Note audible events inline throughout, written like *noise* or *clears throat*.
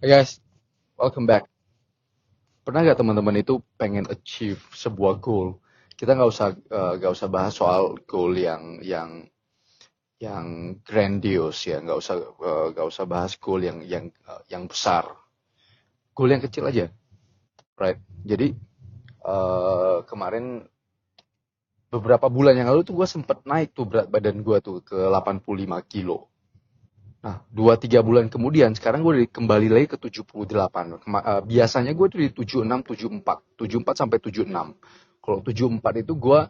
Hey guys, welcome back. Pernah nggak teman-teman itu pengen achieve sebuah goal? Kita nggak usah eh, nggak usah bahas soal goal yang yang yang grandiose ya, nggak usah eh, nggak usah bahas goal yang yang eh, yang besar. Goal yang kecil aja, right? Jadi eh, kemarin beberapa bulan yang lalu tuh gue sempet naik tuh berat badan gue tuh ke 85 kilo. Nah, dua tiga bulan kemudian, sekarang gue kembali lagi ke 78. Kema- eh, biasanya gue tuh di 76, 74. 74 sampai 76. Kalau 74 itu gue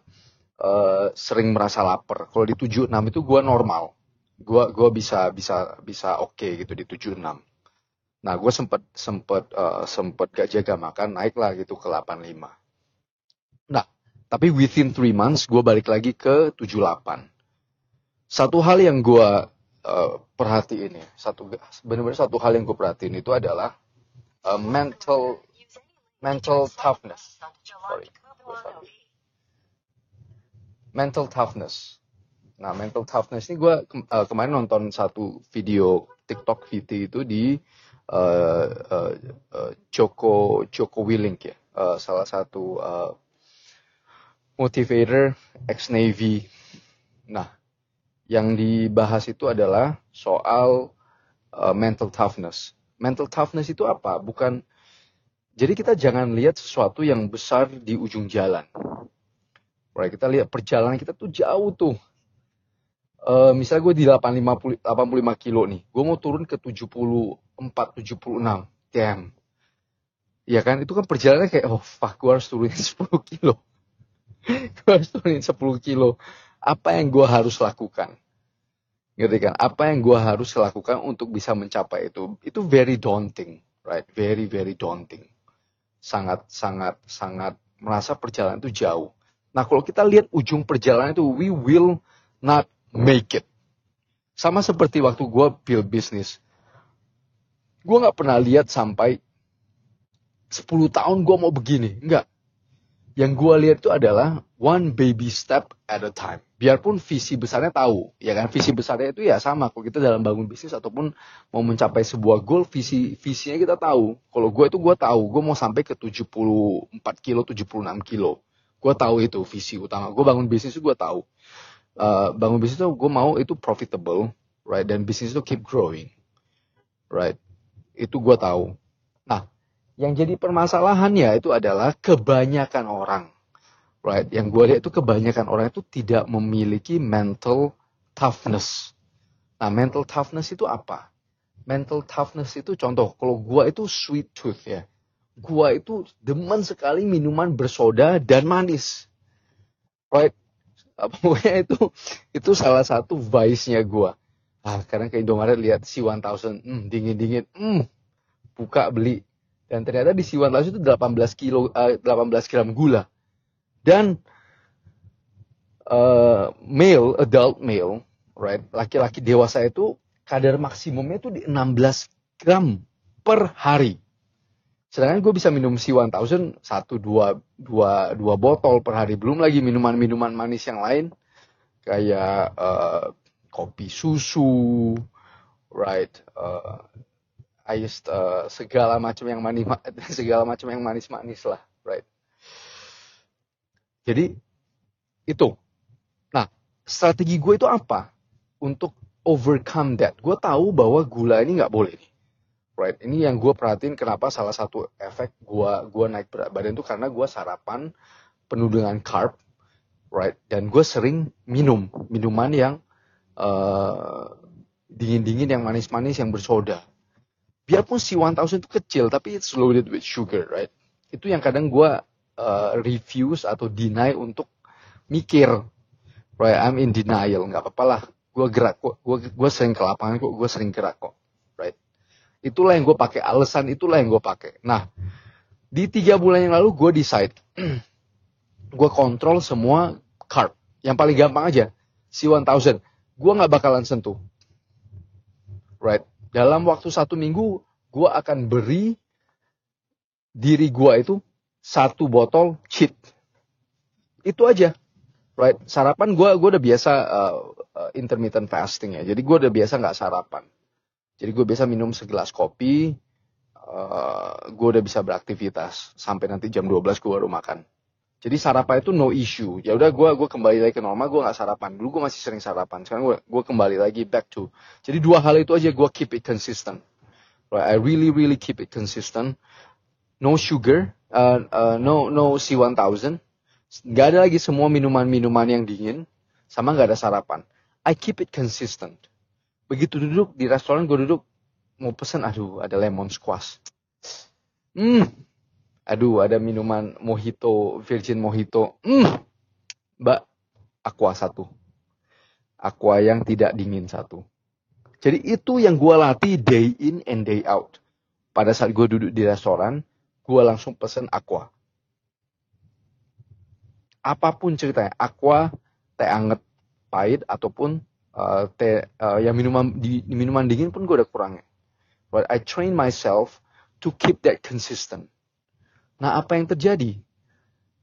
eh, sering merasa lapar. Kalau di 76 itu gue normal. Gue gua bisa bisa bisa oke gitu di 76. Nah, gue sempet sempet eh, sempet gak jaga makan, naiklah gitu ke 85. Nah, tapi within 3 months gue balik lagi ke 78. Satu hal yang gue eh, perhatiin ya, satu benar-benar satu hal yang gue perhatiin itu adalah eh, mental mental toughness. Sorry, mental toughness. Nah, mental toughness ini gue kemarin nonton satu video TikTok VT itu di eh, eh, eh, Joko Joko Willink ya, Eh, salah satu eh, motivator ex Navy. Nah, yang dibahas itu adalah soal eh, mental toughness. Mental toughness itu apa? Bukan jadi kita jangan lihat sesuatu yang besar di ujung jalan. Right, kita lihat perjalanan kita tuh jauh tuh. Eh, misalnya gue di 85, 85 kilo nih, gue mau turun ke 74, 76. Damn. Ya kan, itu kan perjalanannya kayak, oh fuck, gue harus turunin *laughs* 10 kilo. gue harus turunin 10 kilo. Apa yang gue harus lakukan? Ngerti kan? Apa yang gue harus lakukan untuk bisa mencapai itu? Itu very daunting, right? Very, very daunting. Sangat, sangat, sangat merasa perjalanan itu jauh. Nah, kalau kita lihat ujung perjalanan itu, we will not make it. Sama seperti waktu gue build business. Gue nggak pernah lihat sampai 10 tahun gue mau begini. Enggak. Yang gue lihat itu adalah one baby step at a time. Biarpun visi besarnya tahu, ya kan? Visi besarnya itu ya sama. Kalau kita dalam bangun bisnis ataupun mau mencapai sebuah goal, visi visinya kita tahu. Kalau gue itu gue tahu, gue mau sampai ke 74 kilo, 76 kilo. Gue tahu itu visi utama. Gue bangun bisnis itu gue tahu. Uh, bangun bisnis itu gue mau itu profitable, right? Dan bisnis itu keep growing, right? Itu gue tahu. Nah, yang jadi permasalahannya itu adalah kebanyakan orang, right? Yang gue lihat itu kebanyakan orang itu tidak memiliki mental toughness. Nah, mental toughness itu apa? Mental toughness itu contoh, kalau gue itu sweet tooth ya. Gue itu demen sekali minuman bersoda dan manis. Right? Pokoknya itu itu salah satu vice-nya gue. Ah, kadang ke Indomaret lihat C1000, hmm, dingin-dingin, hmm, buka beli. Dan ternyata di C1000 itu 18 kilo, eh, 18 gram gula. Dan eh, male, adult male, right, laki-laki dewasa itu kadar maksimumnya itu di 16 gram per hari. Sedangkan gue bisa minum C1000 satu dua dua dua botol per hari. Belum lagi minuman-minuman manis yang lain kayak eh, kopi susu, right, eh, iced eh, segala macam yang manis *laughs* segala macam yang manis-manis lah, right. Jadi itu. Nah, strategi gue itu apa? Untuk overcome that? Gue tahu bahwa gula ini nggak boleh right? Ini yang gue perhatiin kenapa salah satu efek gue gua naik berat badan itu karena gue sarapan penuh dengan carb right? Dan gue sering minum minuman yang eh, dingin-dingin yang manis-manis yang bersoda. Biarpun si 1000 itu kecil tapi it's loaded with sugar right? Itu yang kadang gue eh, refuse atau deny untuk mikir. Right I'm in denial. Nggak apa-apa lah. Gue gerak kok. Gue gue sering ke lapangan kok. Gue sering gerak kok. Right. Itulah yang gue pakai. Alasan itulah yang gue pakai. Nah di tiga bulan yang lalu gue decide. *clears throat* Gue kontrol semua carb yang paling gampang aja. Si 1000 gue nggak bakalan sentuh. Right. Dalam waktu satu minggu gue akan beri diri gue itu satu botol cheat itu aja right sarapan gue gue udah biasa uh, uh, intermittent fasting ya jadi gue udah biasa nggak sarapan jadi gue biasa minum segelas kopi uh, gue udah bisa beraktivitas sampai nanti jam 12 gue baru makan. Jadi sarapan itu no issue. Ya udah gue gue kembali lagi ke normal. Gue nggak sarapan. Dulu gue masih sering sarapan. Sekarang gue gue kembali lagi back to. Jadi dua hal itu aja gue keep it consistent. Right? I really really keep it consistent. No sugar, uh, uh, no no C1000. Gak ada lagi semua minuman-minuman yang dingin. Sama gak ada sarapan. I keep it consistent. Begitu duduk di restoran gue duduk mau pesen aduh ada lemon squash. Hmm, aduh ada minuman mojito, virgin mojito. Hmm, mbak, aqua satu. Aqua yang tidak dingin satu. Jadi itu yang gue latih day in and day out. Pada saat gue duduk di restoran, gue langsung pesen aqua. Apa pun ceritanya, aqua, teh anget, pahit, ataupun uh, teh uh, yang minuman di, minuman dingin pun gue udah kurangnya. But I train myself to keep that consistent. Nah, apa yang terjadi?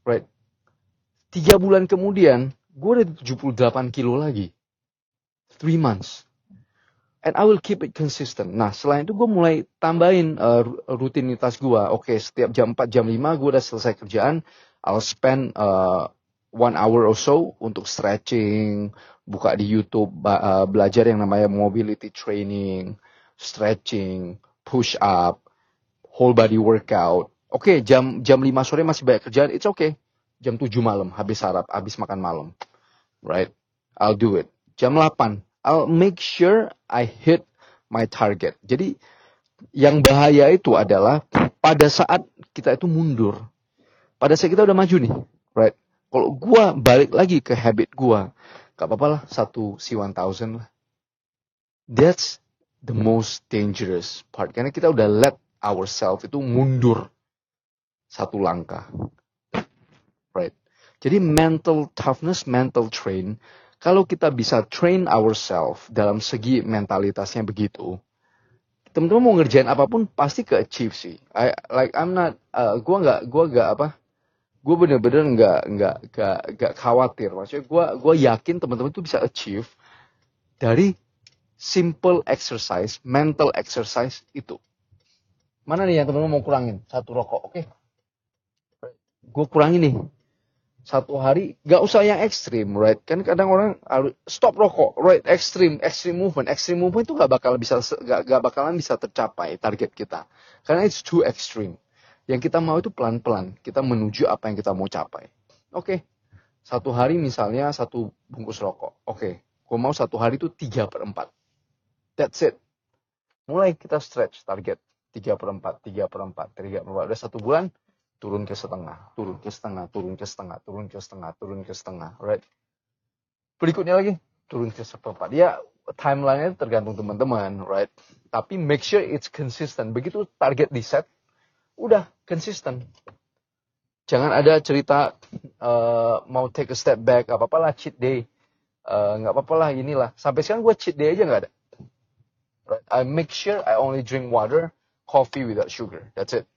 Right. Tiga bulan kemudian, gue udah 78 kilo lagi. Three months. And I will keep it consistent. Nah, selain itu gue mulai tambahin uh, rutinitas gue. Oke, okay, setiap jam 4, jam 5 gue udah selesai kerjaan. I'll spend uh, one hour or so untuk stretching, buka di YouTube, uh, belajar yang namanya mobility training, stretching, push up, whole body workout, Oke, okay, jam jam 5 sore masih banyak kerjaan, it's okay. Jam 7 malam habis sarap, habis makan malam. Right? I'll do it. Jam 8, I'll make sure I hit my target. Jadi yang bahaya itu adalah pada saat kita itu mundur. Pada saat kita udah maju nih, right? Kalau gua balik lagi ke habit gua, gak apa-apa lah satu C1000 lah. That's the most dangerous part karena kita udah let ourselves itu mundur satu langkah. Right. Jadi mental toughness, mental train, kalau kita bisa train ourselves dalam segi mentalitasnya begitu, teman-teman mau ngerjain apa pun pasti ke achieve sih. I, like I'm not, uh, gua nggak, gua nggak apa, gue bener-bener nggak nggak nggak nggak khawatir. Maksudnya gue gue yakin teman-teman itu bisa achieve dari simple exercise, mental exercise itu. Mana nih yang teman-teman mau kurangin? Satu rokok, oke? Okay? gue kurangi nih satu hari gak usah yang ekstrim right? Kan kadang orang stop rokok right? Ekstrim ekstrim movement. Ekstrim movement itu gak bakal bisa gak, gak bakalan bisa tercapai target kita. Karena it's too extreme. Yang kita mau itu pelan pelan kita menuju apa yang kita mau capai. Oke. Okay. satu hari misalnya satu bungkus rokok. Oke. Okay. gue mau satu hari itu tiga per empat. That's it. Mulai kita stretch target. Tiga per empat tiga per empat tiga per empat. Udah satu bulan turun ke setengah, turun ke setengah, turun ke setengah, turun ke setengah, turun ke setengah, right? Berikutnya lagi, turun ke seperempat. Ya, timeline-nya tergantung teman-teman, right? Tapi make sure it's consistent. Begitu target di set, udah consistent. Jangan ada cerita uh, mau take a step back, apa apa lah cheat day, eh, nggak uh, apa apa lah inilah. Sampai sekarang gue cheat day aja nggak ada. Right? I make sure I only drink water, coffee without sugar. That's it.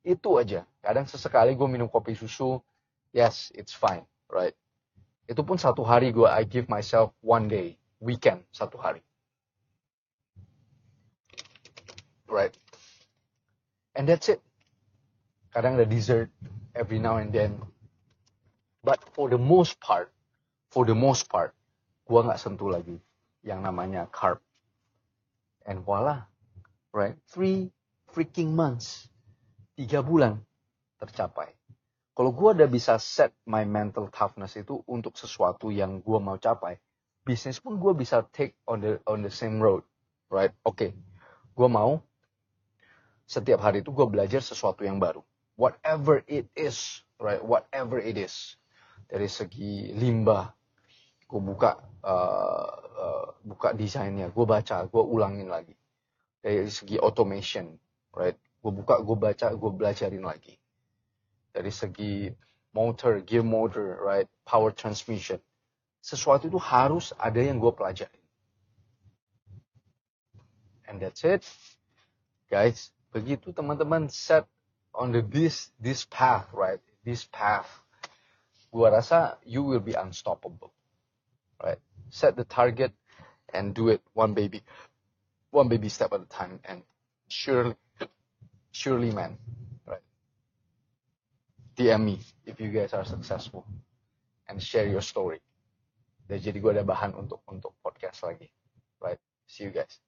Itu aja. Kadang sesekali gue minum kopi susu, yes, it's fine, right? Itu pun satu hari gue, I give myself one day, weekend, satu hari. Right? And that's it. Kadang ada dessert every now and then. But for the most part, for the most part, gue nggak sentuh lagi yang namanya carb. And voila, right? Three freaking months tiga bulan tercapai. Kalau gue udah bisa set my mental toughness itu untuk sesuatu yang gue mau capai, bisnis pun gue bisa take on the on the same road, right? Oke, okay. gue mau setiap hari itu gue belajar sesuatu yang baru, whatever it is, right? Whatever it is, dari segi limbah, gue buka uh, uh, buka desainnya, gue baca, gue ulangin lagi. Dari segi automation, right? Gue buka gue baca gue belajarin lagi. Dari segi motor gear motor right? Power transmission. Sesuatu itu harus ada yang gue pelajari and that's it. Guys begitu teman-teman set on the this this path right? This path. Gue rasa you will be unstoppable right? Set the target and do it one baby one baby step at a time and surely surely man. Right. DM me if you guys are successful and share your story. Dan jadi gue ada bahan untuk untuk podcast lagi. Right. See you guys